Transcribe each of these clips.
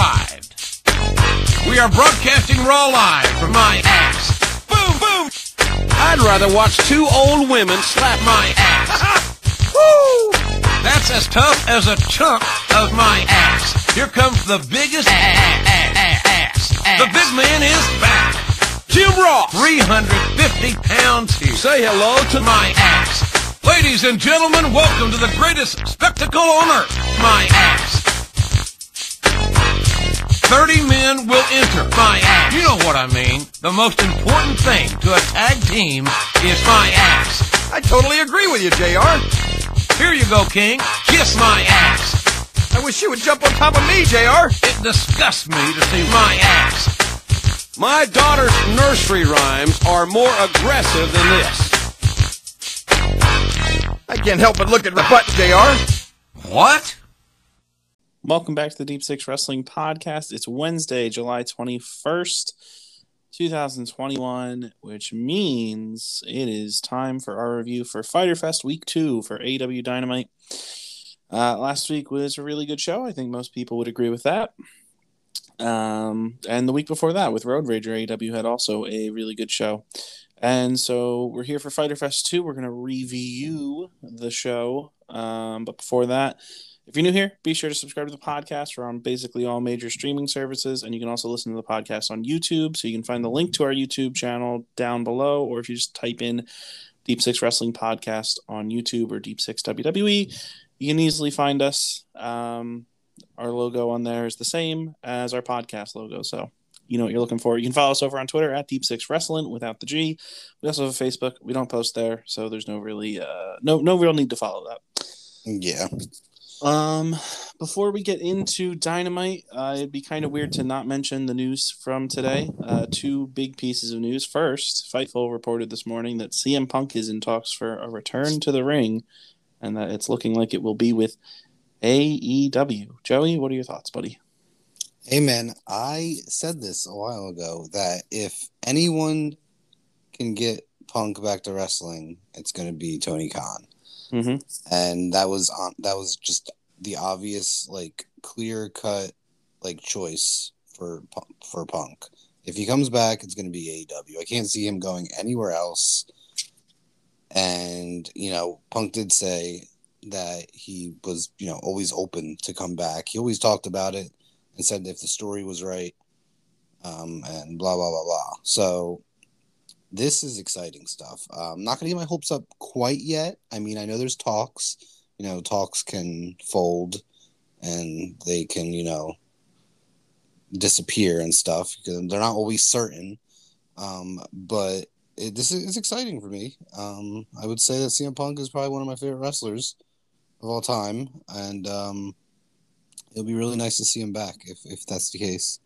arrived. We are broadcasting raw live from my ass. Boom, boom. I'd rather watch two old women slap my ass. Woo! That's as tough as a chunk of my ass. Here comes the biggest ass. The big man is back. Jim Ross, 350 pounds here. Say hello to my ass. Ladies and gentlemen, welcome to the greatest spectacle on earth, my ass. 30 men will enter my ass. You know what I mean. The most important thing to a tag team is my ass. I totally agree with you, JR. Here you go, King. Kiss my ass. I wish you would jump on top of me, JR. It disgusts me to see my ass. My daughter's nursery rhymes are more aggressive than this. I can't help but look at the butt, JR. What? Welcome back to the Deep Six Wrestling Podcast. It's Wednesday, July 21st, 2021, which means it is time for our review for Fyter Fest Week 2 for AEW Dynamite. Uh, last week was a really good show. I think most people would agree with that. Um, and the week before that with Road Rager, AEW had also a really good show. And so we're here for Fyter Fest 2. We're going to review the show. Um, but before that, if you're new here, be sure to subscribe to the podcast. We're on basically all major streaming services, and you can also listen to the podcast on YouTube. So you can find the link to our YouTube channel down below, or if you just type in Deep Six Wrestling Podcast on YouTube or Deep Six WWE, you can easily find us. Um, our logo on there is the same as our podcast logo, so you know what you're looking for. You can follow us over on Twitter at Deep Six Wrestling without the G. We also have a Facebook. We don't post there, so there's no really uh, no no real need to follow that. Yeah. Um, before we get into Dynamite, uh, it'd be kind of weird to not mention the news from today. Uh, two big pieces of news. First, Fightful reported this morning that CM Punk is in talks for a return to the ring, and that it's looking like it will be with AEW. Joey, what are your thoughts, buddy? Hey, man, I said this a while ago that if anyone can get Punk back to wrestling, it's going to be Tony Khan. Mm-hmm. and that was on that was just the obvious like clear cut like choice for for Punk. If he comes back, it's going to be AEW. I can't see him going anywhere else. And you know, Punk did say that he was you know always open to come back. He always talked about it and said if the story was right, um, and blah blah blah blah. So this is exciting stuff. I'm not going to get my hopes up quite yet. I mean, I know there's talks. You know, talks can fold and they can, you know, disappear and stuff because they're not always certain. Um, but it, this is exciting for me. Um, I would say that CM Punk is probably one of my favorite wrestlers of all time, and um, it'll be really nice to see him back if if that's the case.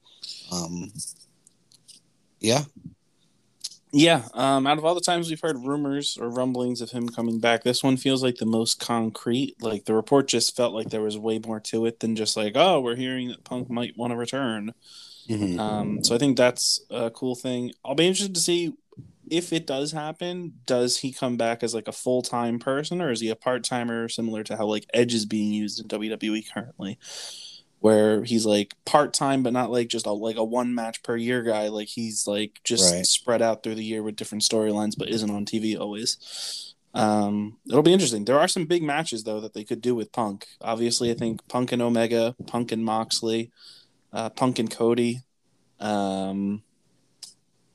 Um, yeah, Yeah, um, out of all the times we've heard rumors or rumblings of him coming back, this one feels like the most concrete. Like the report just felt like there was way more to it than just like, oh, we're hearing that Punk might want to return. Mhm. Um, so I think that's a cool thing. I'll be interested to see if it does happen. Does he come back as like a full time person, or is he a part timer, similar to how like Edge is being used in WWE currently, where he's like part time, but not like just a like a one match per year guy. Like he's like just Right. spread out through the year with different storylines, but isn't on TV always. Um, it'll be interesting. There are some big matches though that they could do with Punk. Obviously, I think Punk and Omega, Punk and Moxley, uh, Punk and Cody, um,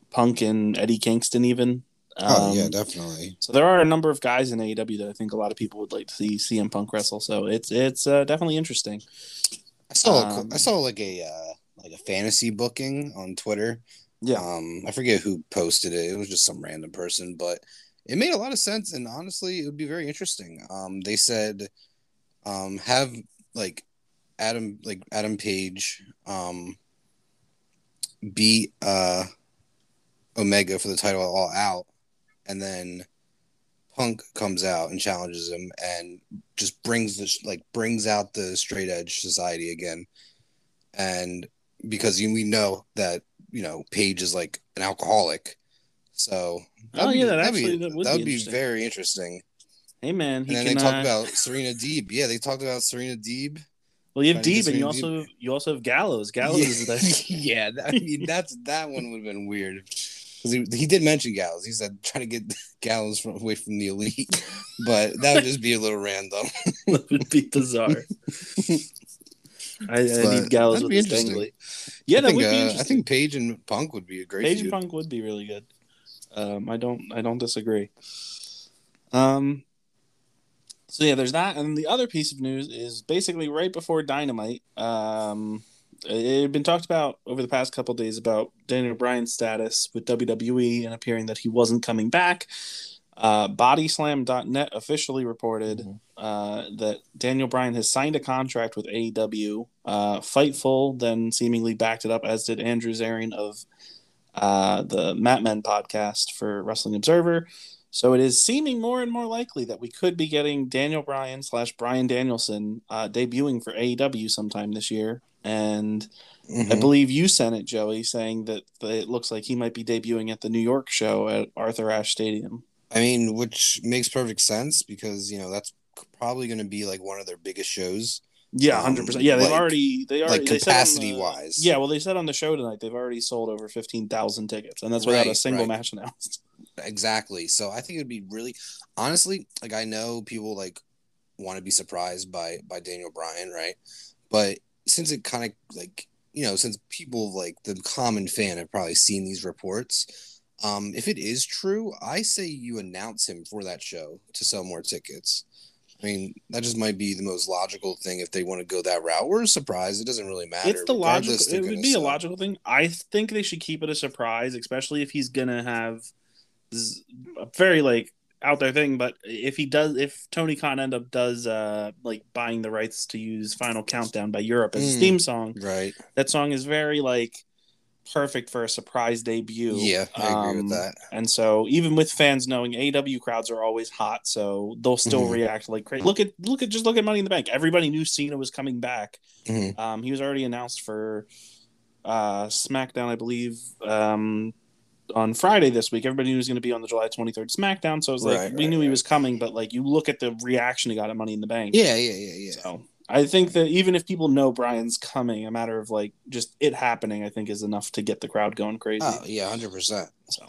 Punk and Eddie Kingston, even. oh Um, yeah, definitely. So there are a number of guys in AEW that I think a lot of people would like to see CM Punk wrestle. So it's it's uh, definitely interesting. I saw um, I saw like a uh, like a fantasy booking on Twitter. Yeah, Um, I forget who posted it. It was just some random person, but it made a lot of sense. And honestly, it would be very interesting. Um, they said, um, have like Adam, like Adam Page, um, beat uh, Omega for the title all out, and then Punk comes out and challenges him and just brings this like brings out the straight edge society again. And because we know that you know Page is like an alcoholic, so Oh, yeah, that that'd actually- be, that would that would be interesting. very interesting. hey man, he And then can. they talked uh, about Serena Deeb. Yeah, they talked about Serena Deeb. Well, you have Deeb, and you also you also have Gallows. Gallows is there. yeah, that, I mean that's that one would have been weird because he, he did mention Gallows. He said trying to get Gallows from, away from the elite, but that would just be a little random. that would be bizarre. I, I need Gallows with his Yeah, I that think, would be uh, I think Page and Punk would be a great. Page and. Punk would be really good. Um, I don't I don't disagree. Um so yeah, there's that, and the other piece of news is basically right before Dynamite. Um, it had been talked about over the past couple days about Daniel Bryan's status with WWE and appearing that he wasn't coming back. Uh, Bodyslam.net officially reported uh, that Daniel Bryan has signed a contract with AEW. Uh, Fightful then seemingly backed it up, as did Andrew Zarian of uh, the Mat Men podcast for Wrestling Observer. So it is seeming more and more likely that we could be getting Daniel Bryan slash Bryan Danielson uh, debuting for AEW sometime this year. And I Mhm. believe you sent it, Joey, saying that it looks like he might be debuting at the New York show at Arthur Ashe Stadium. I mean, which makes perfect sense because you know that's probably going to be like one of their biggest shows. Yeah, Um, hundred percent. Yeah, they've like- already they already like they the- capacity-wise. Yeah, well, they said on the show tonight they've already sold over fifteen thousand tickets, and that's without a single right. match announced. Exactly. So I think it'd be really, honestly, like I know people like want to be surprised by by Daniel Bryan, right? But since it kind of like you know, since people like the common fan have probably seen these reports, um, if it is true, I say you announce him for that show to sell more tickets. I mean, that just might be the most logical thing if they want to go that route. We're surprised; it doesn't really matter. It's the logical. It would be a logical thing. I think they should keep it a surprise, especially if he's gonna have very like out there thing. But if he does, if Tony Khan end up does uh like buying the rights to use Final Countdown by Europe as Mm. theme song, Right? that song is very like perfect for a surprise debut. Yeah, I agree Um, with that. And so even with fans knowing AEW crowds are always hot, so they'll still Mhm. react like crazy. Look at look at just look at Money in the Bank. Everybody knew Cena was coming back. Mhm. Um, he was already announced for uh, SmackDown, I believe, um, on Friday this week. Everybody knew he was going to be on the July 23rd SmackDown, so it was like Right, we right, knew he was coming. But like you look at the reaction he got at Money in the Bank. Yeah, yeah, yeah, yeah. So I think that even if people know Bryan's coming, a matter of like just it happening, I think is enough to get the crowd going crazy. Oh yeah, hundred percent. So,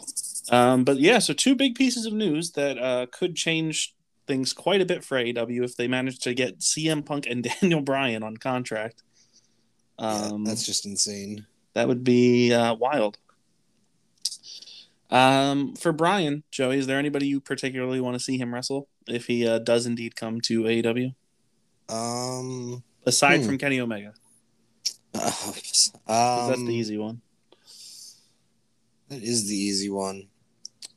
um, but yeah, so two big pieces of news that uh, could change things quite a bit for AEW if they manage to get CM Punk and Daniel Bryan on contract. Um, that's just insane. that would be uh, wild. Um, for Bryan, Joey, is there anybody you particularly want to see him wrestle if he uh, does indeed come to AEW Um, aside Hmm. from Kenny Omega? um 'Cause that's the easy one. That is the easy one.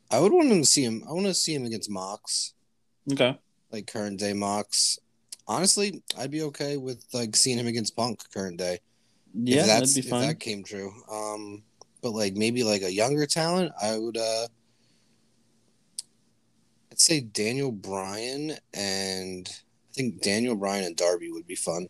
I would want him to see him. I want to see him against Mox, Okay. like current day Mox. Honestly, I'd be okay with like seeing him against Punk current day. Yeah, if that's that'd be fine. if that came true. Um, but like maybe like a younger talent, I would. uh I'd say Daniel Bryan and I think Daniel Bryan and Darby would be fun.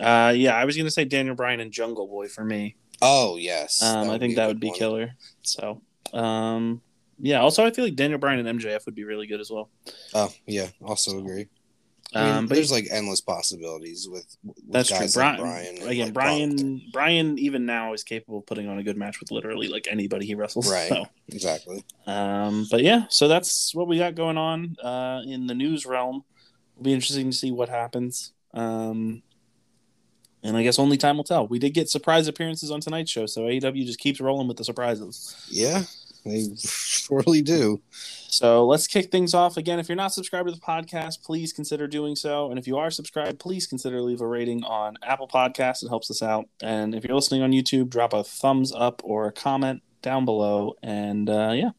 Uh, yeah, I was gonna say Daniel Bryan and Jungle Boy for me. Oh yes, Um, I think that would be one. killer. So, um, yeah. Also, I feel like Daniel Bryan and MJF would be really good as well. Oh yeah, also agree. I mean, Um, but there's like endless possibilities with, with that's true. guys Bryan, like Bryan. again, like, Bryan. Bryan, even now is capable of putting on a good match with literally like anybody he wrestles. Right. So, Exactly. um, but yeah, so that's what we got going on uh, in the news realm. It'll be interesting to see what happens. Um, and I guess only time will tell. We did get surprise appearances on tonight's show, so AEW just keeps rolling with the surprises. Yeah, they surely do. So let's kick things off again. If you're not subscribed to the podcast, please consider doing so. And if you are subscribed, please consider leave a rating on Apple Podcasts. It helps us out. And if you're listening on YouTube, drop a thumbs up or a comment down below. And uh, yeah.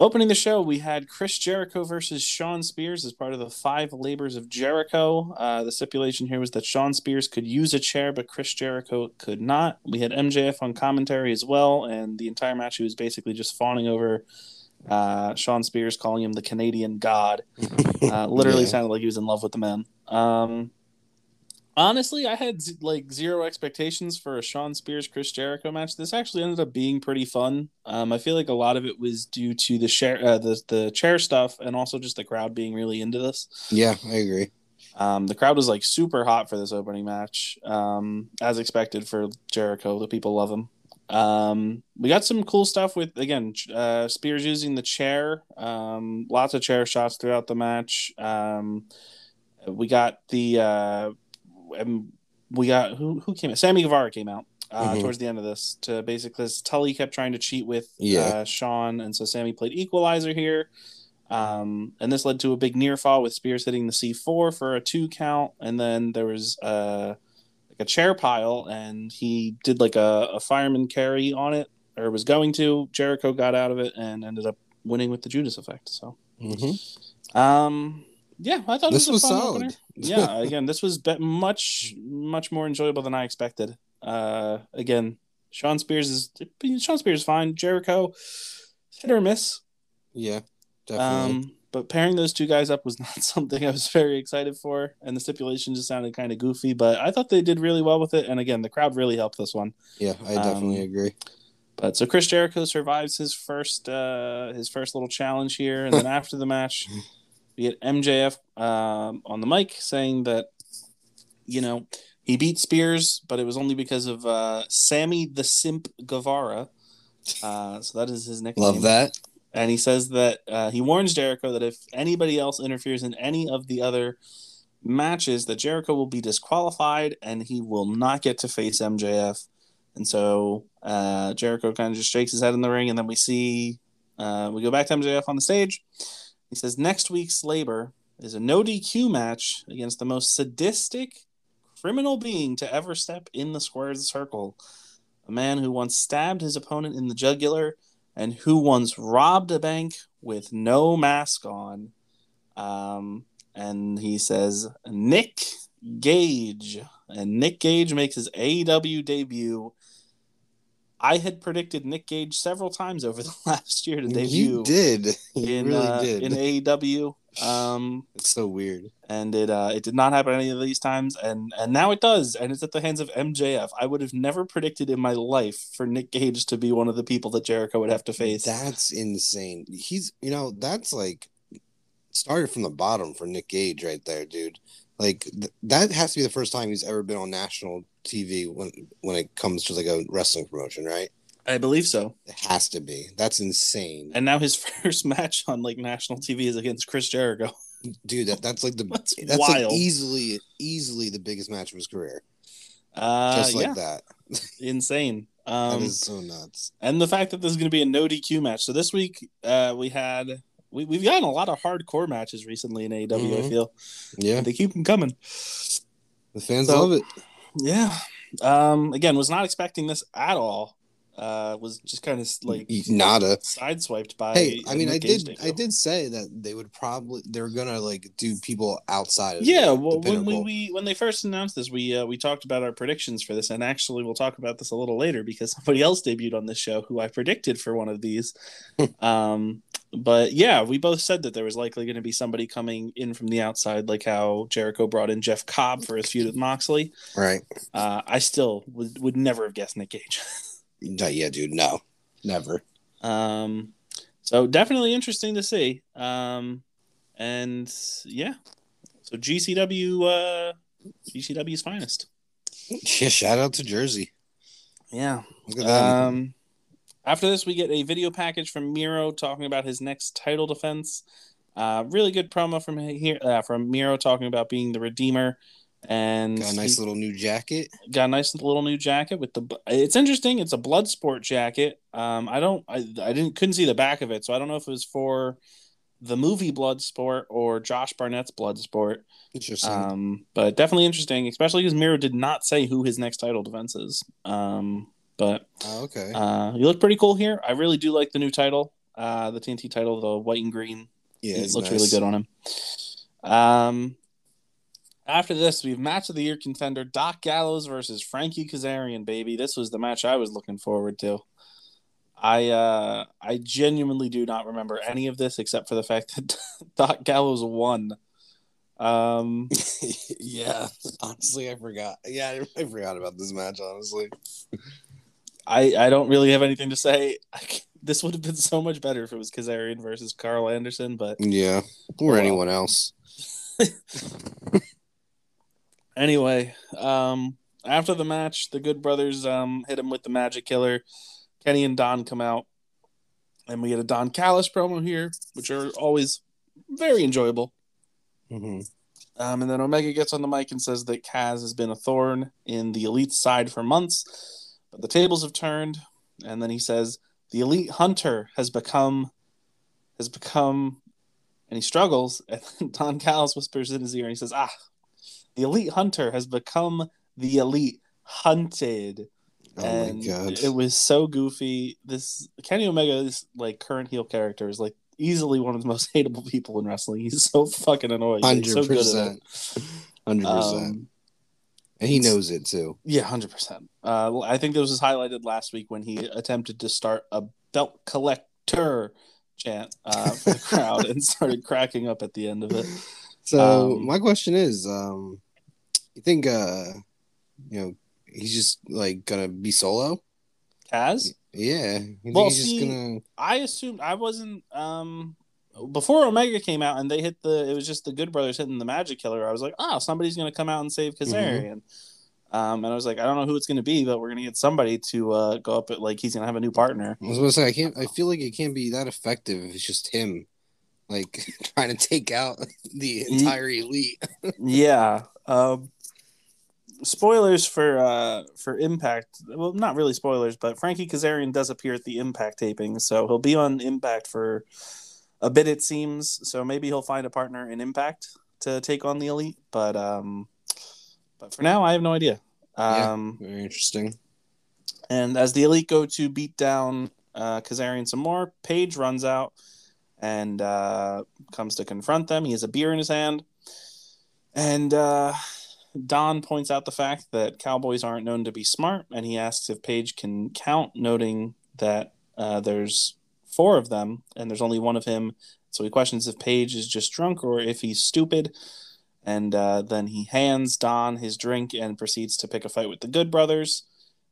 Opening the show, we had Chris Jericho versus Shawn Spears as part of the Five Labors of Jericho. Uh, the stipulation here was that Shawn Spears could use a chair, but Chris Jericho could not. We had MJF on commentary as well, and the entire match he was basically just fawning over uh, Shawn Spears, calling him the Canadian God. Uh, literally Yeah. sounded like he was in love with the man. Um, honestly, I had like zero expectations for a Shawn Spears Chris Jericho match. This actually ended up being pretty fun. Um, I feel like a lot of it was due to the share, uh, the the chair stuff, and also just the crowd being really into this. Yeah, I agree. Um, the crowd was like super hot for this opening match, um, as expected for Jericho. The people love him. Um, we got some cool stuff with again uh, Spears using the chair. Um, lots of chair shots throughout the match. Um, we got the uh, um, we got who who came out? Sammy Guevara came out uh, Mhm. towards the end of this to basically Tully kept trying to cheat with Yeah. uh, Shawn, and so Sammy played equalizer here. Um, and this led to a big near fall with Spears hitting the C4 for a two count, and then there was uh, like a chair pile, and he did like a, a fireman carry on it, or was going to. Jericho got out of it and ended up winning with the Judas effect. So, um, yeah, I thought This it was, was a fun solid. opener. yeah, again, this was be- much much more enjoyable than I expected. Uh, again, Shawn Spears is Shawn Spears is fine. Jericho hit or miss. Yeah, definitely. Um, but pairing those two guys up was not something I was very excited for, and the stipulation just sounded kind of goofy. But I thought they did really well with it, and again, the crowd really helped this one. yeah, I definitely um, agree. But so Chris Jericho survives his first uh, his first little challenge here, and then after the match, we get MJF um, on the mic saying that you know he beat Spears, but it was only because of uh, Sammy the Simp Guevara. Uh, so that is his nickname. Love that. And he says that uh, he warns Jericho that if anybody else interferes in any of the other matches, that Jericho will be disqualified and he will not get to face MJF. And so uh, Jericho kind of just shakes his head in the ring, and then we see uh, we go back to MJF on the stage. He says next week's labor is a no DQ match against the most sadistic criminal being to ever step in the squared circle, a man who once stabbed his opponent in the jugular and who once robbed a bank with no mask on. Um, and he says Nick Gage, and Nick Gage makes his AEW debut. I had predicted Nick Gage several times over the last year to debut You did. You in really uh, did. in AEW. Um, it's so weird. and it uh, it did not happen any of these times, and and now it does, and it's at the hands of MJF. I would have never predicted in my life for Nick Gage to be one of the people that Jericho would have to face. That's insane. He's, you know, that's like started from the bottom for Nick Gage right there, dude. Like th- that has to be the first time he's ever been on national TV when when it comes to like a wrestling promotion, right? I believe so. It has to be. That's insane, And now his first match on like national TV is against Chris Jericho. dude. That that's like the That's that's, like easily easily the biggest match of his career, Uh, just like yeah, that. insane. that Um, is so nuts. and the fact that this is going to be a no DQ match. So this week, uh, we had we we've gotten a lot of hardcore matches recently in AEW. I Mhm. feel Yeah, they keep them coming. the fans So- love it. Yeah. Um, again, was not expecting this at all. Uh, was just kind of like Nada. sideswiped by. Hey, I mean, I did, I did say that they would probably they're gonna like do people outside of Yeah, the, well, the when we, we when they first announced this, we uh, we talked about our predictions for this, and actually, we'll talk about this a little later because somebody else debuted on this show who I predicted for one of these. um, but yeah, we both said that there was likely going to be somebody coming in from the outside, like how Jericho brought in Jeff Cobb for his feud with Moxley. right? Uh, I still would would never have guessed Nick Gage. No, yeah, dude, no, never. Um, so definitely interesting to see. Um, and yeah, so GCW, uh, GCW's finest. Yeah, shout out to Jersey. Yeah. Look at that. Um, after this, we get a video package from Miro talking about his next title defense. Uh, really good promo from here uh, from Miro talking about being the Redeemer. And Got a nice little new jacket. got a nice little new jacket with the. It's interesting. It's a blood sport jacket. Um, I don't. I, I didn't couldn't see the back of it, so I don't know if it was for the movie Bloodsport or Josh Barnett's Bloodsport. Interesting. Um, but definitely interesting, especially because Miro did not say who his next title defense is. Um, but oh, okay. uh, you look pretty cool here. I really do like the new title, uh, the TNT title, the white and green yeah, it looks nice. really good on him. Um, after this, we have match of the year contender Doc Gallows versus Frankie Kazarian. Baby, this was the match I was looking forward to. I uh, I genuinely do not remember any of this except for the fact that Doc Gallows won. Um, yeah, honestly, I forgot. Yeah, I, I forgot about this match. Honestly, I I don't really have anything to say. This would have been so much better if it was Kazarian versus Karl Anderson, but yeah, or Wow. anyone else. Anyway, um, after the match, the Good Brothers um, hit him with the Magic Killer. Kenny and Don come out, and we get a Don Callis promo here, which are always very enjoyable. Mm-hmm. Um, and then Omega gets on the mic and says that Kaz has been a thorn in the elite side for months, but the tables have turned. And then he says the elite hunter has become has become, and he struggles. And then Don Callis whispers in his ear and he says, "Ah, the elite hunter has become the elite hunted." Oh and my god. it was so goofy. This Kenny Omega, this like current heel character, is like easily one of the most hateable people in wrestling. He's so fucking annoying. but He's so Hundred good at it. percent. Hundred percent. And he knows it too. yeah, hundred percent. Uh, I think this was highlighted last week when he attempted to start a belt collector chant uh, for the crowd and started cracking up at the end of it. So Um, my question is, um, you think uh you know he's just like gonna be solo? Kaz, Yeah. Well, he's see- gonna I assumed I wasn't um before Omega came out and they hit the it was just the Good Brothers hitting the Magic Killer. I was like, oh, somebody's gonna come out and save Kazarian. Um, and I was like, I don't know who it's gonna be, but we're gonna get somebody to uh, go up at like he's gonna have a new partner. I was gonna say I can't I feel like it can't be that effective if it's just him like trying to take out the entire elite. yeah. Um, spoilers for uh for Impact. Well, not really spoilers, but Frankie Kazarian does appear at the Impact taping, so he'll be on Impact for a bit. It seems so. Maybe he'll find a partner in Impact to take on the Elite, but um, but for now, I have no idea. Yeah. Um, Very interesting. and as the Elite go to beat down uh, Kazarian some more, Page runs out and uh, comes to confront them. He has a beer in his hand. And uh, Don points out the fact that cowboys aren't known to be smart, and he asks if Page can count, noting that uh, there's four of them and there's only one of him. So he questions if Page is just drunk or if he's stupid. And uh, then he hands Don his drink and proceeds to pick a fight with the Good Brothers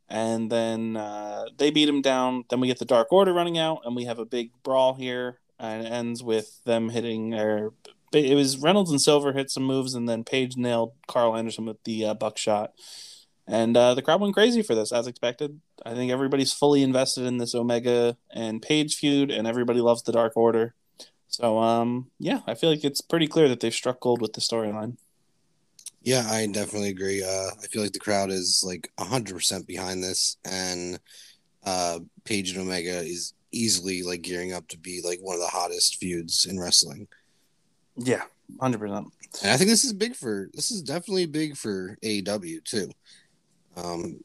and then uh, they beat him down. Then we get the Dark Order running out, and we have a big brawl here, and it ends with them hitting. Or it was Reynolds and Silver hit some moves, and then Page nailed Karl Anderson with the uh, buckshot, and uh, the crowd went crazy for this, as expected. I think everybody's fully invested in this Omega and Page feud, and everybody loves the Dark Order. So, um, yeah, I feel like it's pretty clear that they've struck gold with the storyline. Yeah, I definitely agree. Uh, I feel like the crowd is like hundred percent behind this, and uh, Page and Omega is easily like gearing up to be like one of the hottest feuds in wrestling. Yeah, hundred percent. And I think this is big for this is definitely big for AEW too. Um,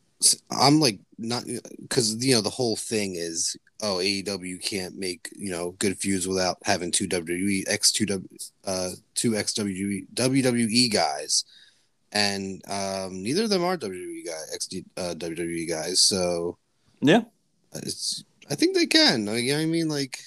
I'm like not because you know the whole thing is oh AEW can't make you know good feuds without having two WWE X two W uh two X WWE guys, and um neither of them are WWE guy X uh, WWE guys. So Yeah. it's I think they can. Like, you know I mean, like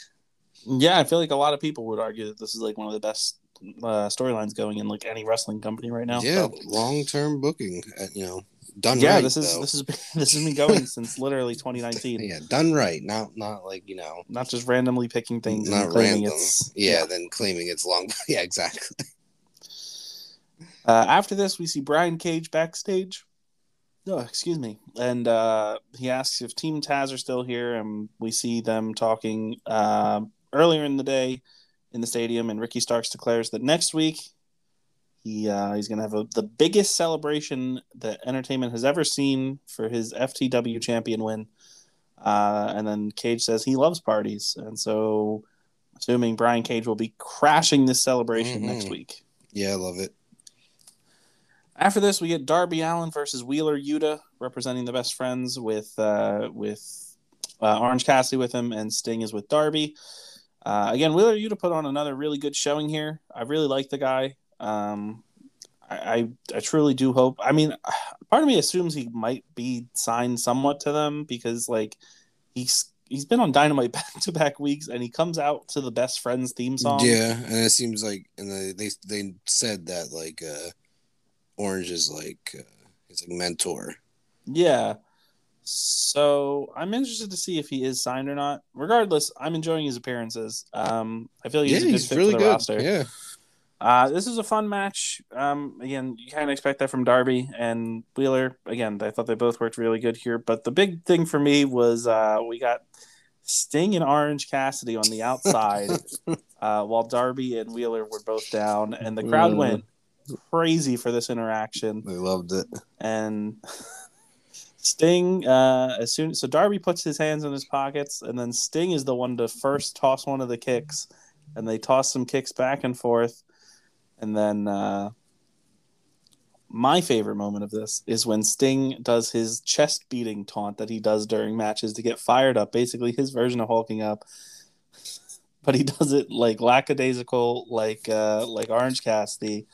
Yeah, I feel like a lot of people would argue that this is like one of the best uh, storylines going in like any wrestling company right now. yeah, So, long term booking. uh, You know, done yeah, right. this is though. this is this has been going since literally 2019. yeah, done right. Not not like you know, Not just randomly picking things not random. it's Yeah, then claiming it's long. Yeah, exactly. Uh, after this, we see Brian Cage backstage. Oh, excuse me. And uh, he asks if Team Taz are still here, and we see them talking uh, earlier in the day in the stadium. And Ricky Starks declares that next week he uh, he's going to have a, the biggest celebration that entertainment has ever seen for his FTW champion win. Uh, and then Cage says he loves parties, and so assuming Brian Cage will be crashing this celebration Mhm. next week. Yeah, I love it. After this, we get Darby Allin versus Wheeler Yuta, representing the best friends with uh, with uh, Orange Cassidy with him, and Sting is with Darby. Uh, again, Wheeler Yuta put on another really good showing here. I really like the guy. Um, I, I I truly do hope. I mean, part of me assumes he might be signed somewhat to them because like he's he's been on Dynamite back to back weeks, and he comes out to the best friends theme song. Yeah, and it seems like, and they they, they said that like uh Orange is like uh, his like mentor. Yeah. So I'm interested to see if he is signed or not. Regardless, I'm enjoying his appearances. Um, I feel like yeah, he's a good he's fit really for the good. roster. Yeah, Uh, this is a fun match. Um, again, you kind of expect that from Darby and Wheeler. Again, I thought they both worked really good here. But the big thing for me was uh, we got Sting and Orange Cassidy on the outside, uh, while Darby and Wheeler were both down, and the crowd Mm. went crazy for this interaction. They loved it. And Sting, uh, as soon so Darby puts his hands in his pockets, and then Sting is the one to first toss one of the kicks, and they toss some kicks back and forth, and then uh, my favorite moment of this is when Sting does his chest beating taunt that he does during matches to get fired up, basically his version of hulking up. But he does it like lackadaisical, like uh, like Orange Cassidy.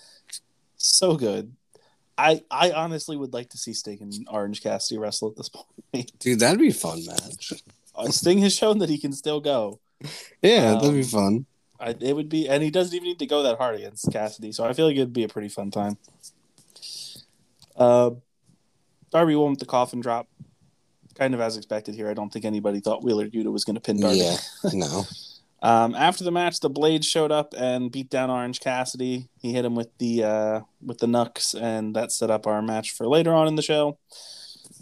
So good. I I honestly would like to see Sting and Orange Cassidy wrestle at this point. Dude, that'd be a fun match. Uh, Sting has shown that he can still go. Yeah, that'd be Um, fun. I, it would be, and he doesn't even need to go that hard against Cassidy. So I feel like it'd be a pretty fun time. Uh, Darby won with the coffin drop, kind of as expected here. I don't think anybody thought Wheeler Yuta was going to pin Darby. Yeah, no. Um, after the match, the Blade showed up and beat down Orange Cassidy. He hit him with the uh, with the Nux, and that set up our match for later on in the show.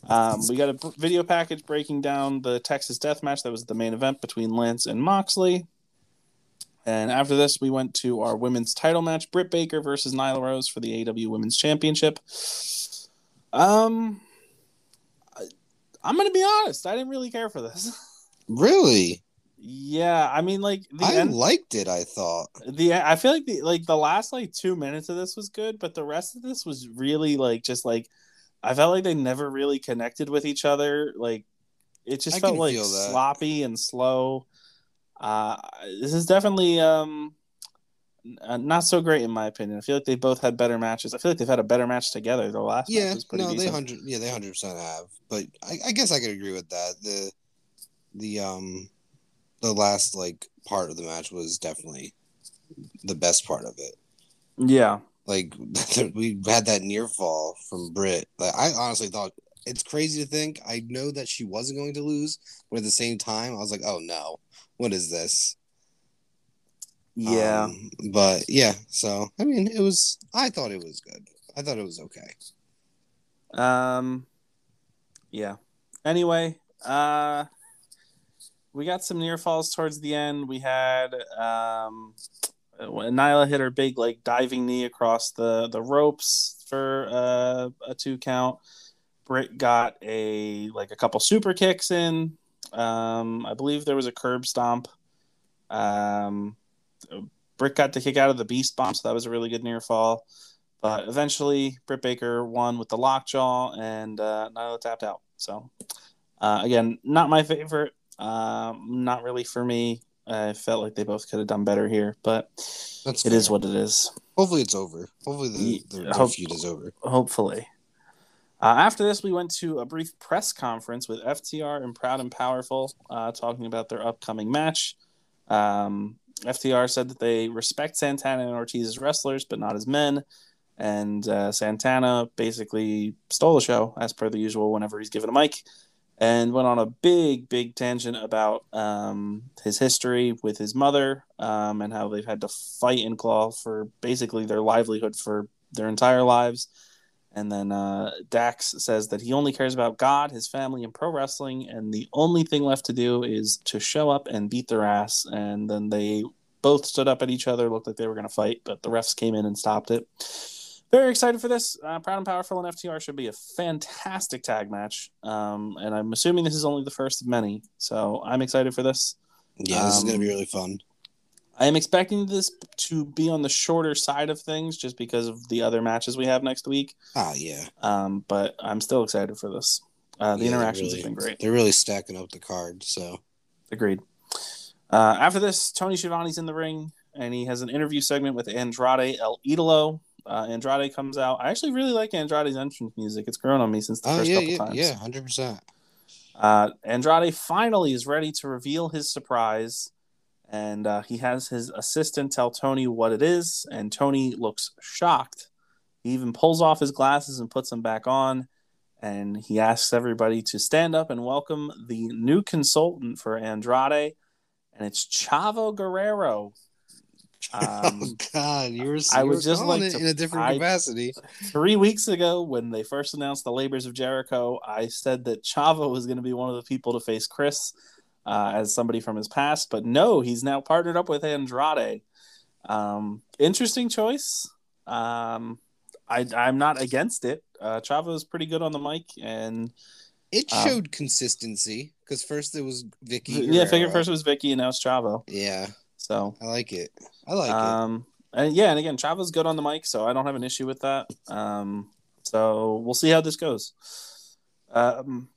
Um, we got a video package breaking down the Texas Death Match that was the main event between Lance and Moxley. And after this, we went to our women's title match: Britt Baker versus Nyla Rose for the AEW Women's Championship. Um, I, I'm gonna be honest. I didn't really care for this. Really? Yeah, I mean, like the I end, liked it, I thought. the I feel like the like the last like two minutes of this was good, but the rest of this was really like just like I felt like they never really connected with each other. Like it just I felt like sloppy and slow. Uh, this is definitely um uh, not so great in my opinion. I feel like they both had better matches. I feel like they've had a better match together. The last Yeah, match was pretty no, they hundred yeah, they hundred percent have. But I, I guess I could agree with that. The the um the last like part of the match was definitely the best part of it. yeah, Like we had that near fall from Britt. Like I honestly thought it's crazy to think. I know that she wasn't going to lose, but at the same time, I was like, oh no, what is this? yeah. Um, but yeah, so I mean, it was. I thought it was good. I thought it was okay. Um, yeah. Anyway, uh, we got some near falls towards the end. We had um, Nyla hit her big like diving knee across the the ropes for uh, a two count. Britt got a like a couple super kicks in. Um, I believe there was a curb stomp. Um, Britt got to kick out of the beast bomb, so that was a really good near fall. But eventually, Britt Baker won with the lockjaw, and uh, Nyla tapped out. So, uh, again, not my favorite. Um, not really for me. I felt like they both could have done better here, but That's it is fair. what it is. Hopefully, it's over. Hopefully, the, the, the hope- feud is over. Hopefully. Uh, after this, we went to a brief press conference with FTR and Proud and Powerful, uh, talking about their upcoming match. Um, FTR said that they respect Santana and Ortiz as wrestlers, but not as men. And uh, Santana basically stole the show, as per the usual, whenever he's given a mic, and went on a big, big tangent about um, his history with his mother um, and how they've had to fight and claw for basically their livelihood for their entire lives. And then uh, Dax says that he only cares about God, his family, and pro wrestling, and the only thing left to do is to show up and beat their ass. And then they both stood up at each other, looked like they were going to fight, but the refs came in and stopped it. Very excited for this. Uh, Proud and Powerful and FTR should be a fantastic tag match. Um, and I'm assuming this is only the first of many. So I'm excited for this. Yeah, this is gonna Um, be really fun. I am expecting this to be on the shorter side of things just because of the other matches we have next week. Ah, yeah, Um, but I'm still excited for this. Uh, the Yeah, interactions really. have been great. they're really stacking up the card. So Agreed. Uh, after this, Tony Schiavone's in the ring and he has an interview segment with Andrade El Idolo. Uh, Andrade comes out. I actually really like Andrade's entrance music. It's grown on me since the oh first yeah, couple yeah, times. yeah, hundred percent. Uh, Andrade finally is ready to reveal his surprise, and uh, he has his assistant tell Tony what it is, and Tony looks shocked. He even pulls off his glasses and puts them back on, and he asks everybody to stand up and welcome the new consultant for Andrade, and it's Chavo Guerrero. Um, oh God, you were. I you would were just calling like it to- in a different I- capacity. three weeks ago, when they first announced the Labors of Jericho, I said that Chavo was going to be one of the people to face Chris uh, as somebody from his past, but no, he's now partnered up with Andrade. Um, interesting choice. Um, I, I'm not against it. Uh, Chavo is pretty good on the mic, and It um, showed consistency because first it was Vickie. yeah, figure Guerrero. first it was Vickie, and now it's Chavo. Yeah, So I like it. I like it. um, and yeah, and again, Chavo's good on the mic, so I don't have an issue with that. Um, so we'll see how this goes. Um,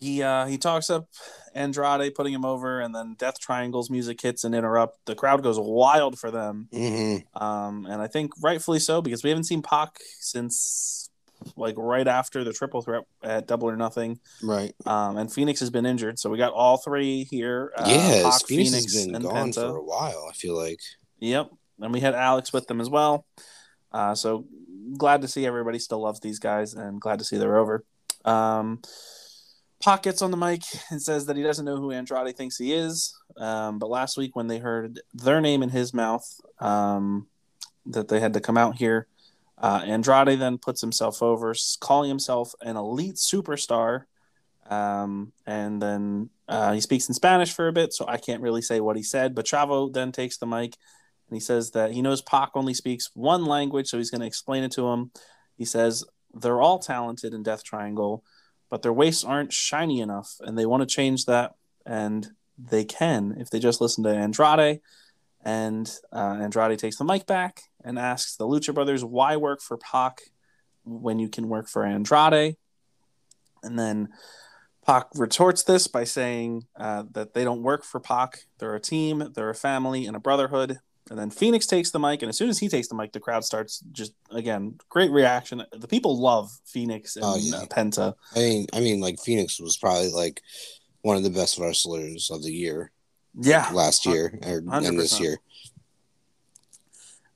he uh, he talks up Andrade, putting him over, and then Death Triangle's music hits and interrupt. The crowd goes wild for them, hmm um, and I think rightfully so because we haven't seen Pac since like right after the triple threat at Double or Nothing. Right. Um, and Fenix has been injured, so we got all three here. Uh, yes, Pac, Fenix, has been gone Penta. for a while. I feel like. Yep. And we had Alex with them as well. Uh, so glad to see everybody still loves these guys and glad to see they're over. Um, Pac gets on the mic and says that he doesn't know who Andrade thinks he is. Um, but last week, when they heard their name in his mouth, um, that they had to come out here, uh, Andrade then puts himself over, calling himself an elite superstar. Um, and then uh, he speaks in Spanish for a bit, so I can't really say what he said. But Chavo then takes the mic and he says that he knows Pac only speaks one language, so he's going to explain it to him. He says they're all talented in Death Triangle, but their waists aren't shiny enough, and they want to change that, and they can if they just listen to Andrade. And uh, Andrade takes the mic back and asks the Lucha Brothers, "Why work for Pac when you can work for Andrade?" And then Pac retorts this by saying uh, that they don't work for Pac. They're a team, they're a family, and a brotherhood. And then Fenix takes the mic, and as soon as he takes the mic, the crowd starts just again great reaction. The people love Fenix and Oh, yeah. uh, Penta. I mean, I mean, like Fenix was probably like one of the best wrestlers of the year Yeah, last year or and this year.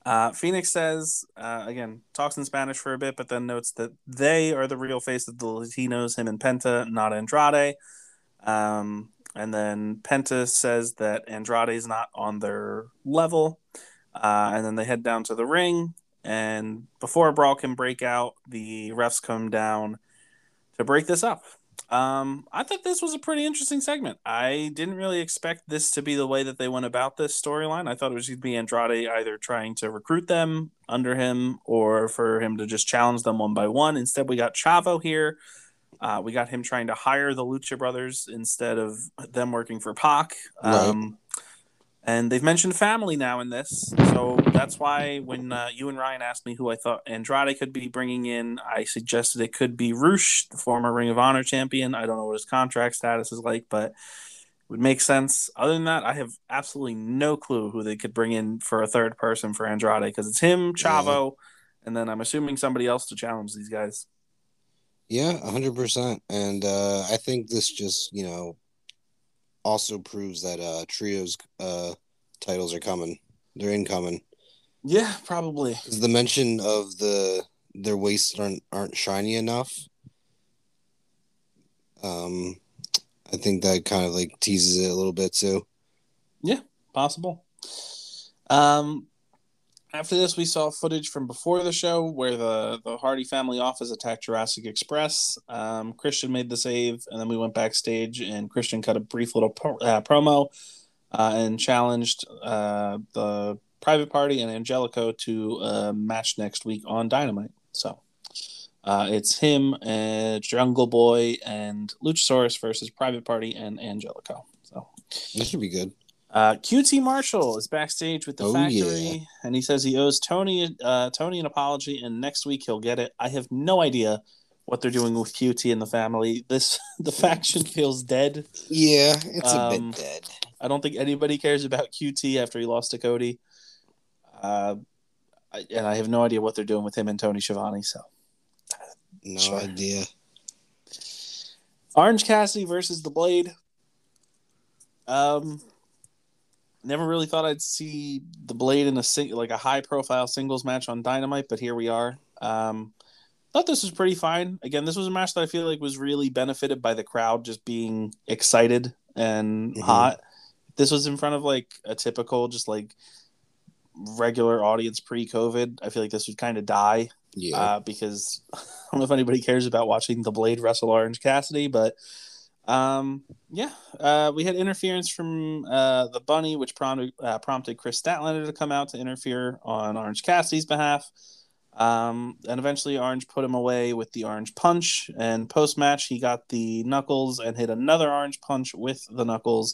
Uh, Fenix says uh, again, talks in Spanish for a bit, but then notes that they are the real face of the Latinos, him and Penta, not Andrade. Um, and then Penta says that Andrade is not on their level. Uh, and then they head down to the ring. And before a brawl can break out, the refs come down to break this up. Um, I thought this was a pretty interesting segment. I didn't really expect this to be the way that they went about this storyline. I thought it was going to be Andrade either trying to recruit them under him or for him to just challenge them one by one. Instead, we got Chavo here. Uh, we got him trying to hire the Lucha Brothers instead of them working for Pac. Um, And they've mentioned family now in this. So that's why when uh, you and Ryan asked me who I thought Andrade could be bringing in, I suggested it could be Rush, the former Ring of Honor champion. I don't know what his contract status is like, but it would make sense. Other than that, I have absolutely no clue who they could bring in for a third person for Andrade because it's him, Chavo, and then I'm assuming somebody else to challenge these guys. Yeah, hundred percent. And uh, I think this just you know also proves that uh, trios uh, titles are coming. They're incoming. Yeah, probably. Because the mention of the their waists aren't aren't shiny enough. Um, I think that kind of like teases it a little bit too. Yeah, possible. Um, after this, we saw footage from before the show where the the Hardy family office attacked Jurassic Express. Um, Christian made the save, and then we went backstage, and Christian cut a brief little pro- uh, promo uh, and challenged uh, the Private Party and Angelico to a match next week on Dynamite. So. Uh, it's him, uh, Jungle Boy, and Luchasaurus versus Private Party and Angelico. So This should be good. Uh, QT Marshall is backstage with the Oh, factory, yeah. and he says he owes Tony uh, Tony an apology, and next week he'll get it. I have no idea what they're doing with QT and the family. This the faction feels dead. Yeah, it's a Um, bit dead. I don't think anybody cares about QT after he lost to Cody. Uh, I, and I have no idea what they're doing with him and Tony Schiavone. So No sure. idea. Orange Cassidy versus the Blade. Um, never really thought I'd see the Blade in a sing- like a high profile singles match on Dynamite, but here we are. Um, thought this was pretty fine. Again, this was a match that I feel like was really benefited by the crowd just being excited and Mhm. hot. This was in front of like a typical just like regular audience pre-COVID, I feel like this would kind of die Yeah. uh, because I don't know if anybody cares about watching the Blade wrestle Orange Cassidy, but um, yeah, uh, we had interference from uh, the Bunny, which prompted uh, prompted Kris Statlander to come out to interfere on Orange Cassidy's behalf. Um, and eventually, Orange put him away with the Orange Punch. And post match, he got the Knuckles and hit another Orange Punch with the Knuckles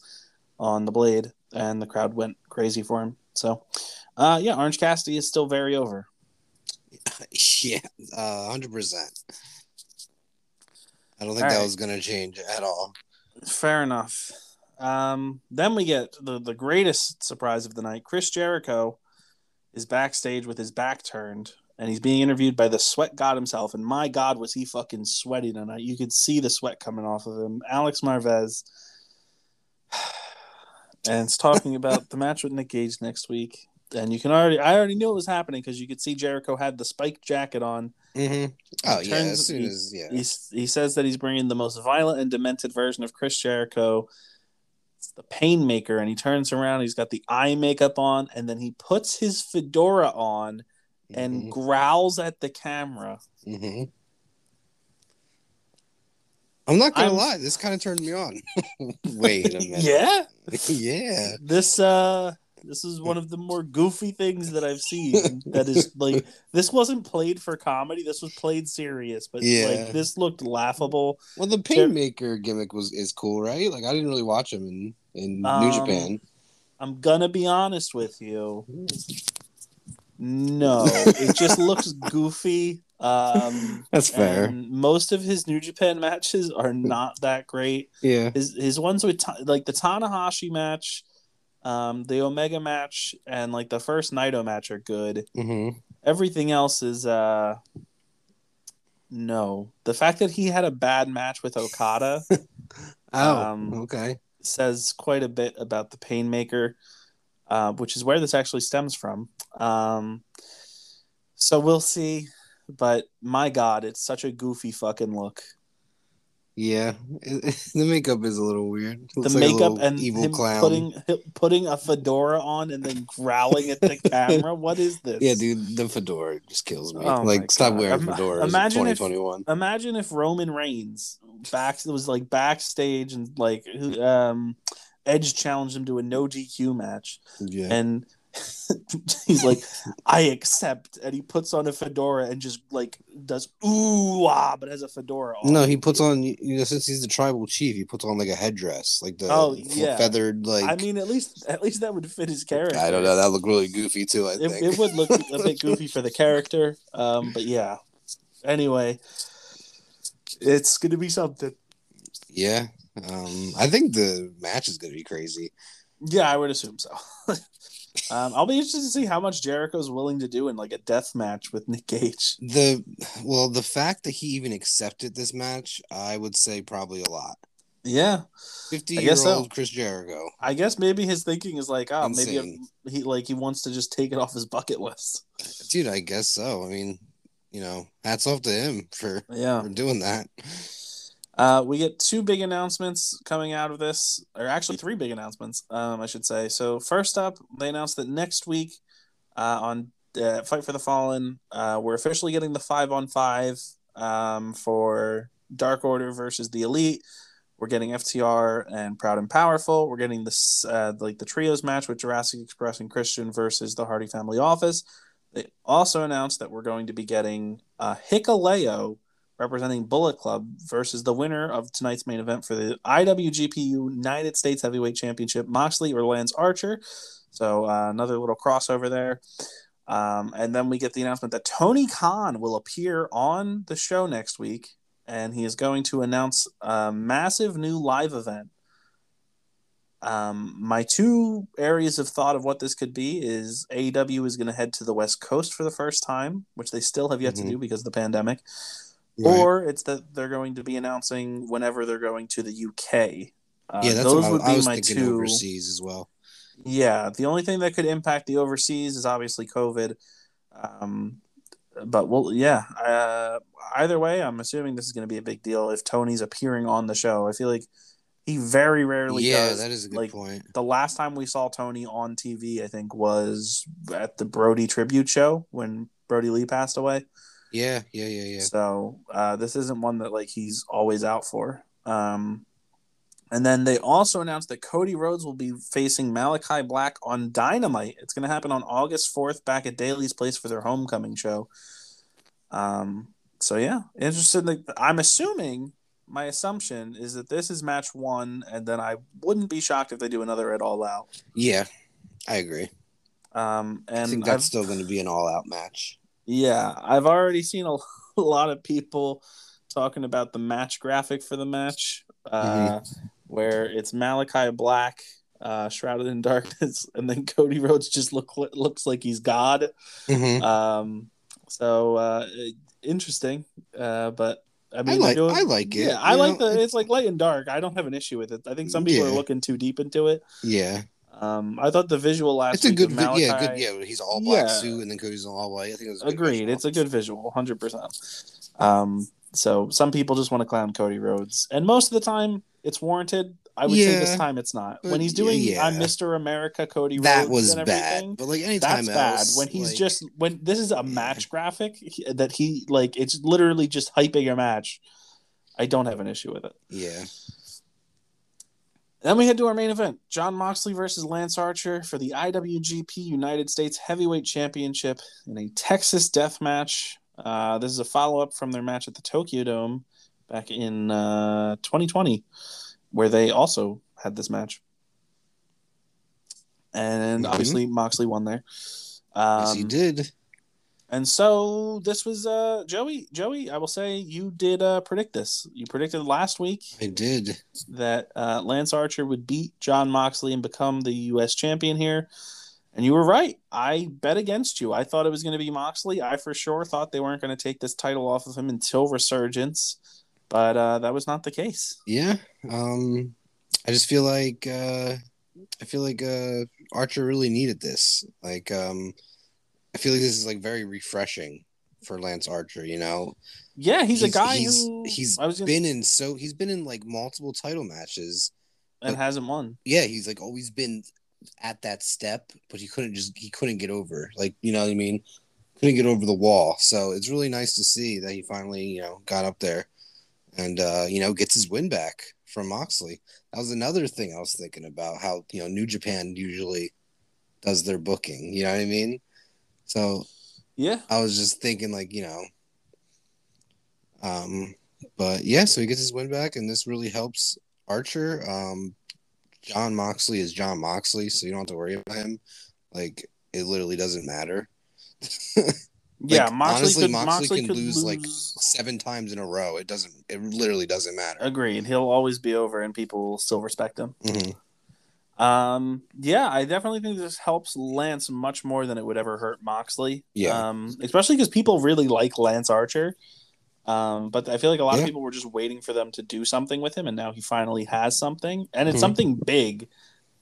on the Blade, and the crowd went crazy for him. So, uh, yeah, Orange Cassidy is still very over. yeah. Uh, hundred percent. I don't think All that right. was gonna change at all. Fair enough. Um, then we get the, the greatest surprise of the night. Chris Jericho is backstage with his back turned, and he's being interviewed by the sweat god himself. And my God, was he fucking sweaty tonight? You could see the sweat coming off of him. Alex Marvez. And it's talking about the match with Nick Gage next week. And you can already, I already knew it was happening because you could see Jericho had the spike jacket on. Mm-hmm. Oh yeah. turns- As soon he- as yeah. He's, he says that he's bringing the most violent and demented version of Chris Jericho. It's the Painmaker, and he turns around. He's got the eye makeup on, and then he puts his fedora on and Mhm. growls at the camera. hmm I'm not gonna I'm- lie, this kind of turned me on. Wait a minute. Yeah, yeah. this uh, this is one of the more goofy things that I've seen. that is like this wasn't played for comedy. This was played serious, but Yeah. like this looked laughable. Well, the Painmaker gimmick was is cool, right? Like I didn't really watch him in in New Um, Japan. I'm gonna be honest with you. No, it just looks goofy. Um, That's fair. most of his New Japan matches are not that great. Yeah. His his ones with Ta- like the Tanahashi match, um, the Omega match, and like the first Naito match are good. hmm Everything else is uh, no. The fact that he had a bad match with Okada Oh. Um, okay. says quite a bit about the Painmaker, uh, which is where this actually stems from. Um, so we'll see. But my God, it's such a goofy fucking look. Yeah. the makeup is a little weird. The like makeup and evil clown. putting putting a fedora on and then growling at the camera. What is this? Yeah, dude, the fedora just kills me. Oh like, stop God. wearing fedoras in imagine if- Imagine if Roman Reigns back it was like backstage and like um, Edge challenged him to a no DQ match yeah. and he's like, I accept, and he puts on a fedora and just like does ooh ah, but has a fedora on. No, he puts on you know since he's the tribal chief, he puts on like a headdress, like the Oh, yeah. feathered like. I mean, at least at least that would fit his character. I don't know. That looked really goofy too. I It, think it would look a bit goofy for the character, um, but yeah. Anyway, it's gonna be something. yeah, um, I think the match is gonna be crazy. Yeah, I would assume so. um, I'll be interested to see how much Jericho's willing to do in like a death match with Nick Gage. The well, the fact that he even accepted this match, I would say probably a lot. Yeah, Fifty year guess so. old Chris Jericho. I guess maybe his thinking is like, oh, maybe he like he wants to just take it off his bucket list. Dude, I guess so. I mean, you know, hats off to him for, Yeah. for doing that. Uh, we get two big announcements coming out of this, or actually three big announcements, um, I should say. So first up, they announced that next week uh, on uh, Fight for the Fallen, uh, we're officially getting the five on five um, for Dark Order versus the Elite. We're getting FTR and Proud and Powerful. We're getting this uh, like the trios match with Jurassic Express and Christian versus the Hardy Family Office. They also announced that we're going to be getting uh, Hikuleo representing Bullet Club versus the winner of tonight's main event for the IWGP United States Heavyweight Championship, Moxley or Lance Archer. So uh, another little crossover there. Um, and then we get the announcement that Tony Khan will appear on the show next week, and he is going to announce a massive new live event. Um, my two areas of thought of what this could be is AEW is going to head to the West Coast for the first time, which they still have yet Mhm. to do because of the pandemic Right. or it's that they're going to be announcing whenever they're going to the UK. Uh, yeah, that's those would I, I be was my thinking two. overseas as well. Yeah, the only thing that could impact the overseas is obviously COVID. Um, but well, yeah. Uh, either way, I'm assuming this is going to be a big deal if Tony's appearing on the show. I feel like He very rarely yeah, does. that is a good like, point. The last time we saw Tony on TV, I think, was at the Brodie tribute show when Brodie Lee passed away. Yeah, yeah, yeah, yeah. So uh, this isn't one that like he's always out for. Um, and then they also announced that Cody Rhodes will be facing Malachi Black on Dynamite. It's going to happen on August fourth, back at Daly's Place for their homecoming show. Um, so yeah, interested. Like, I'm assuming my assumption is that this is match one, and then I wouldn't be shocked if they do another at All Out. Yeah, I agree. Um, and I think I've- that's still going to be an all-out match. Yeah, I've already seen a, lot of people talking about the match graphic for the match, uh, where it's Malachi Black uh, shrouded in darkness, and then Cody Rhodes just look looks like he's God. Mhm. Um, so uh, interesting, uh, but I I like, doing- I like it. yeah, I like the. It's like light and dark. I don't have an issue with it. I think some people are looking too deep into it. Yeah, Um, I thought the visual last it's a good, vi- yeah, good, yeah. He's all black Yeah. suit, and then Cody's all white. I think it was Agreed. It's a good visual, hundred percent. Um, so some people just want to clown Cody Rhodes, and most of the time it's warranted. I would say this time it's not. When he's doing yeah. "I'm Mr. America," Cody That was bad, but like anytime That's bad. When he's like, just when this is a match graphic that he like, it's literally just hyping a match. I don't have an issue with it. yeah, Then we head to our main event: Jon Moxley versus Lance Archer for the IWGP United States Heavyweight Championship in a Texas Death Match. Uh, this is a follow up from their match at the Tokyo Dome back in uh, 2020, where they also had this match, and Mhm. obviously Moxley won there. Um, yes, he did. And so this was uh, Joey. Joey, I will say you did uh, predict this. You predicted last week I did. that uh, Lance Archer would beat Jon Moxley and become the U.S. champion here. And you were right. I bet against you. I thought it was going to be Moxley. I for sure thought they weren't going to take this title off of him until Resurgence, but uh, that was not the case. Yeah. Um, I just feel like uh, I feel like uh, Archer really needed this. Like, um, I feel like this is like very refreshing for Lance Archer. You know, Yeah, he's, a guy he's, who he's was gonna, been in so he's been in like multiple title matches. and hasn't won. Yeah, he's like always been at that step, but he couldn't just he couldn't get over. Like, you know what I mean? Couldn't get over the wall. So it's really nice to see that he finally, you know, got up there and uh, you know, gets his win back from Moxley. That was another thing I was thinking about how, you know, New Japan usually does their booking. You know what I mean? So Yeah, I was just thinking like, you know, um, but yeah, so he gets his win back, and this really helps Archer. Um, Jon Moxley is Jon Moxley, so you don't have to worry about him. Like it literally doesn't matter. yeah. Moxley honestly, could, Moxley Moxley can could lose, like, Seven times in a row, it doesn't. It literally doesn't matter. Agreed. He'll always be over, and people will still respect him. Mhm. Um, yeah, I definitely think this helps Lance much more than it would ever hurt Moxley. Yeah. Um, especially because people really like Lance Archer. Um, but I feel like a lot Yeah. of people were just waiting for them to do something with him, and now he finally has something, and it's Mhm. something big.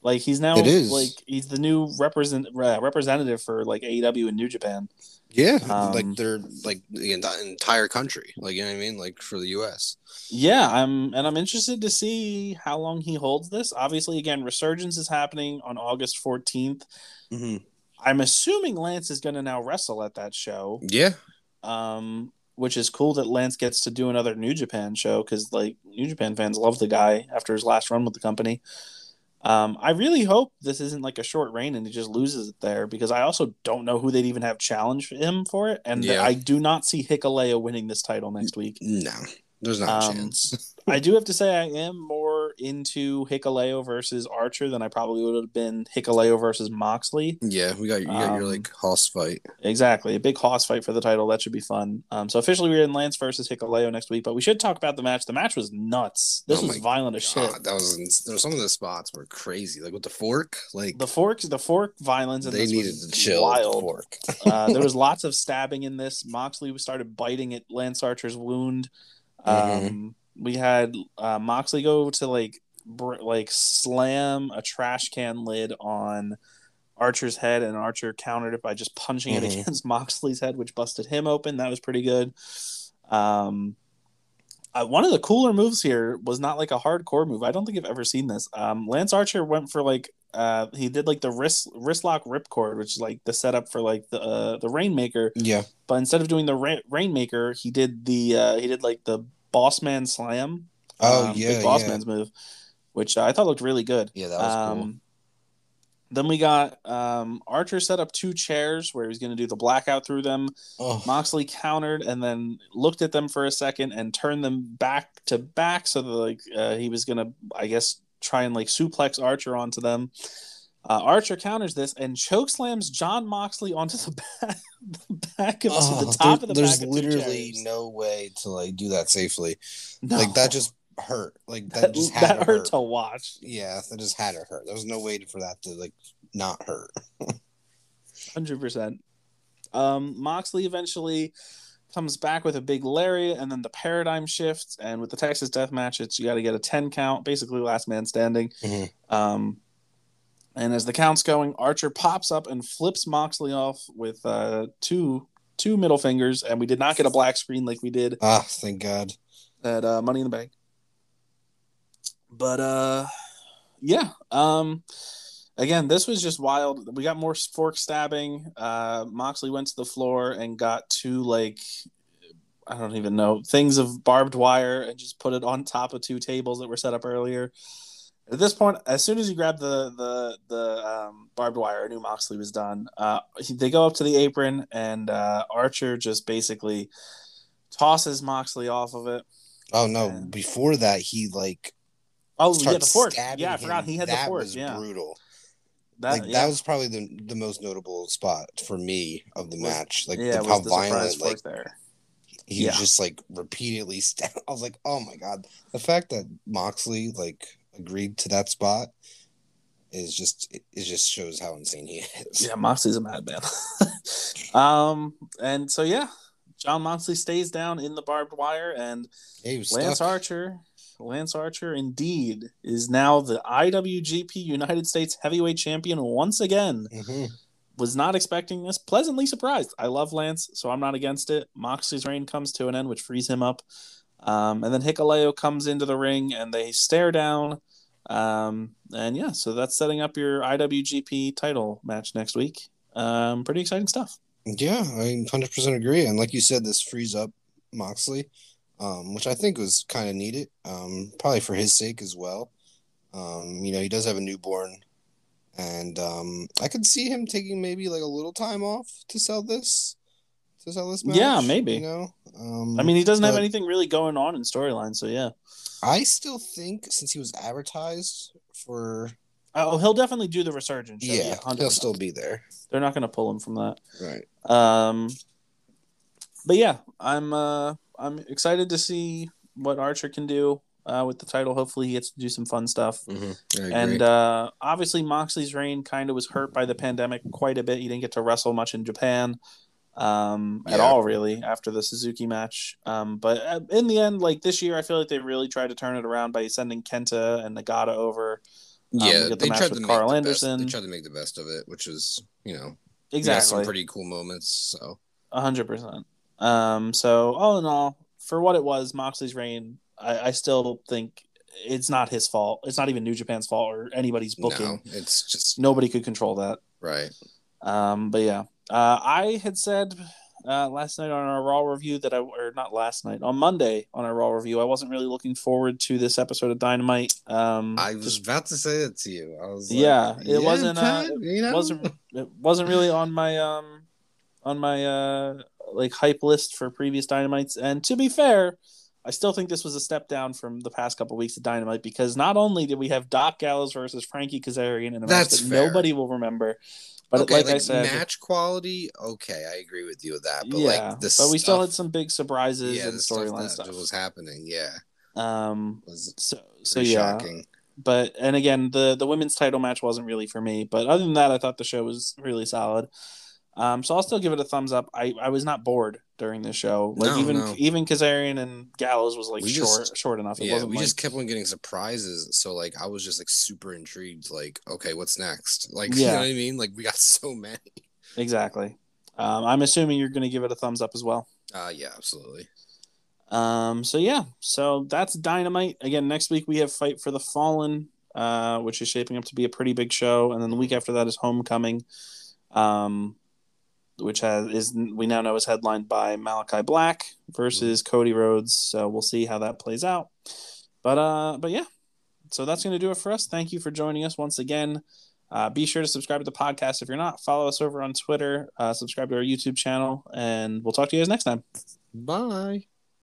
Like he's now It is. like he's the new represent uh, representative for like AEW in New Japan. Yeah, Um, like they're like the enti- entire country. Like you know what I mean? Like for the U.S. Yeah, I'm and I'm interested to see how long he holds this. Obviously, again, Resurgence is happening on August 14th. Mm-hmm. I'm assuming Lance is going to now wrestle at that show. Yeah, um, which is cool that Lance gets to do another New Japan show because like New Japan fans love the guy after his last run with the company. Um, I really hope this isn't like a short reign and he just loses it there because I also don't know who they'd even have challenge him for it, and Yeah. I do not see Hikuleo winning this title next week. no, there's not a Um, chance. I do have to say I am more into Hikuleo versus Archer than I probably would have been Hikuleo versus Moxley. Yeah, we got you got your Um, like hoss fight. Exactly. A big hoss fight for the title. That should be fun. Um, so officially we're in Lance versus Hikuleo next week, but we should talk about the match. The match was nuts. This Oh was violent as shit. God, that was there. were Some of the spots were crazy, like with the fork. Like The forks, the fork violence, in they needed to chill. with the Wild. fork. uh, there was lots of stabbing in this. Moxley started biting at Lance Archer's wound. Um, Mhm. We had uh, Moxley go to like br- like slam a trash can lid on Archer's head, and Archer countered it by just punching it Mhm. against Moxley's head, which busted him open. That was pretty good. Um, Uh, one of the cooler moves here was not like a hardcore move. I don't think I've ever seen this. Um, Lance Archer went for like uh, he did like the wrist wrist lock ripcord, which is like the setup for like the uh, the Rainmaker. Yeah. But instead of doing the Ra- Rainmaker, he did the uh, he did like the Boss Man Slam. Oh um, yeah, big Boss yeah. Man's move, which I thought looked really good. Yeah, that was cool. Um, Then we got um, Archer set up two chairs where he was going to do the blackout through them. Oh, Moxley countered and then looked at them for a second and turned them back to back so that like uh, he was gonna, I guess, try and like suplex Archer onto them. Uh, Archer counters this and choke slams Jon Moxley onto the back, the back of oh, the top there- of the there's back two literally no way to like do that safely. No. Like that just hurt. Like that, that, just had that to hurt hurt. to watch. Yeah, that just had to hurt. There was no way for that to like not hurt. Hundred percent. Um, Moxley eventually comes back with a big lariat, and then the paradigm shifts. And with the Texas Death Match, it's you got to get a ten count, basically last man standing. Mhm. Um, and as the count's going, Archer pops up and flips Moxley off with uh, two two middle fingers, and we did not get a black screen like we did Ah, thank God. at uh, Money in the Bank. But uh, yeah. Um, again, this was just wild. We got more fork stabbing. Uh, Moxley went to the floor and got two like I don't even know things of barbed wire and just put it on top of two tables that were set up earlier. At this point, as soon as he grabbed the the the um, barbed wire, I knew Moxley was done. Uh, they go up to the apron, and uh, Archer just basically tosses Moxley off of it. Oh no! And- Before that, he like Oh, yeah, the fork. Yeah, I him. forgot he had that the fork. was yeah, brutal. that, like yeah. that was probably the the most notable spot for me of the Was- match. Like yeah, the, how violent, like there. he Yeah. just like repeatedly. St- I was like, oh my god, the fact that Moxley like agreed to that spot is just it, it just shows how insane he is. Yeah, Moxley's a madman. um, and so yeah, Jon Moxley stays down in the barbed wire, and Lance stuck. Archer, Lance Archer, indeed, is now the IWGP United States Heavyweight Champion once again. Mhm. Was not expecting this. Pleasantly surprised. I love Lance, so I'm not against it. Moxley's reign comes to an end, which frees him up. Um, and then Hikuleo comes into the ring, and they stare down. Um, and yeah, so that's setting up your IWGP title match next week. Um, pretty exciting stuff. Yeah, I 100% agree. And like you said, this frees up Moxley, um, which I think was kind of needed, um, probably for his sake as well. Um, you know, he does have a newborn, and um, I could see him taking maybe like a little time off to sell this, to sell this match. Yeah, maybe. You know, um, I mean, he doesn't have anything really going on in storyline, so yeah. I still think since he was advertised for, Oh, he'll definitely do the resurgence. show, yeah, 100%. he'll still be there. They're not going to pull him from that. Right. Um, but yeah, I'm uh, I'm excited to see what Archer can do uh, with the title. Hopefully, he gets to do some fun stuff. Mm-hmm. And uh, obviously, Moxley's reign kind of was hurt by the pandemic quite a bit. He didn't get to wrestle much in Japan um, at all, really, after the Suzuki match. Um, but uh, in the end, like this year, I feel like they really tried to turn it around by sending Kenta and Nagata over. Um, yeah, the they match tried with to Karl make the best. Anderson. They tried to make the best of it, which is you know exactly some pretty cool moments. So a hundred percent. Um, so all in all, for what it was, Moxley's reign, I, I still think it's not his fault. It's not even New Japan's fault or anybody's booking. no, it's just Nobody could control that. right. Um, but yeah, uh, I had said uh, last night on our Raw review that I, or not last night, on Monday on our Raw review, I wasn't really looking forward to this episode of Dynamite. Um, I was just about to say that to you. I was like, Yeah, it wasn't, uh, Pat, you know? wasn't it wasn't really on my um on my uh like hype list for previous Dynamites. And to be fair, I still think this was a step down from the past couple of weeks of Dynamite because not only did we have Doc Gallows versus Frankie Kazarian in a match That's that fair. nobody will remember, but okay, like, like, I said, match quality. Okay, I agree with you with that. But yeah, like the but we still had some big surprises yeah, and the stuff storyline stuff. was happening. Yeah, Um, was so so yeah, shocking. but and again, the the women's title match wasn't really for me. But other than that, I thought the show was really solid. Um, so I'll still give it a thumbs up. I, I was not bored during this show. Like No, even no. even Kazarian and Gallows was like We short just- short enough. It Yeah, we like, just kept on getting surprises. So like, I was just like super intrigued. Like, okay, what's next? Like, you know what I mean? Like, we got so many. exactly. Um, I'm assuming you're going to give it a thumbs up as well. Uh, yeah, absolutely. Um, so yeah, so that's Dynamite. Again, next week we have Fight for the Fallen, uh, which is shaping up to be a pretty big show, and then the week after that is Homecoming, um, which has is we now know is headlined by Malachi Black versus Cody Rhodes. So we'll see how that plays out. But uh, but yeah, so that's going to do it for us. Thank you for joining us once again. Uh, be sure to subscribe to the podcast if you're not. Follow us over on Twitter. Uh, subscribe to our YouTube channel, and we'll talk to you guys next time. Bye.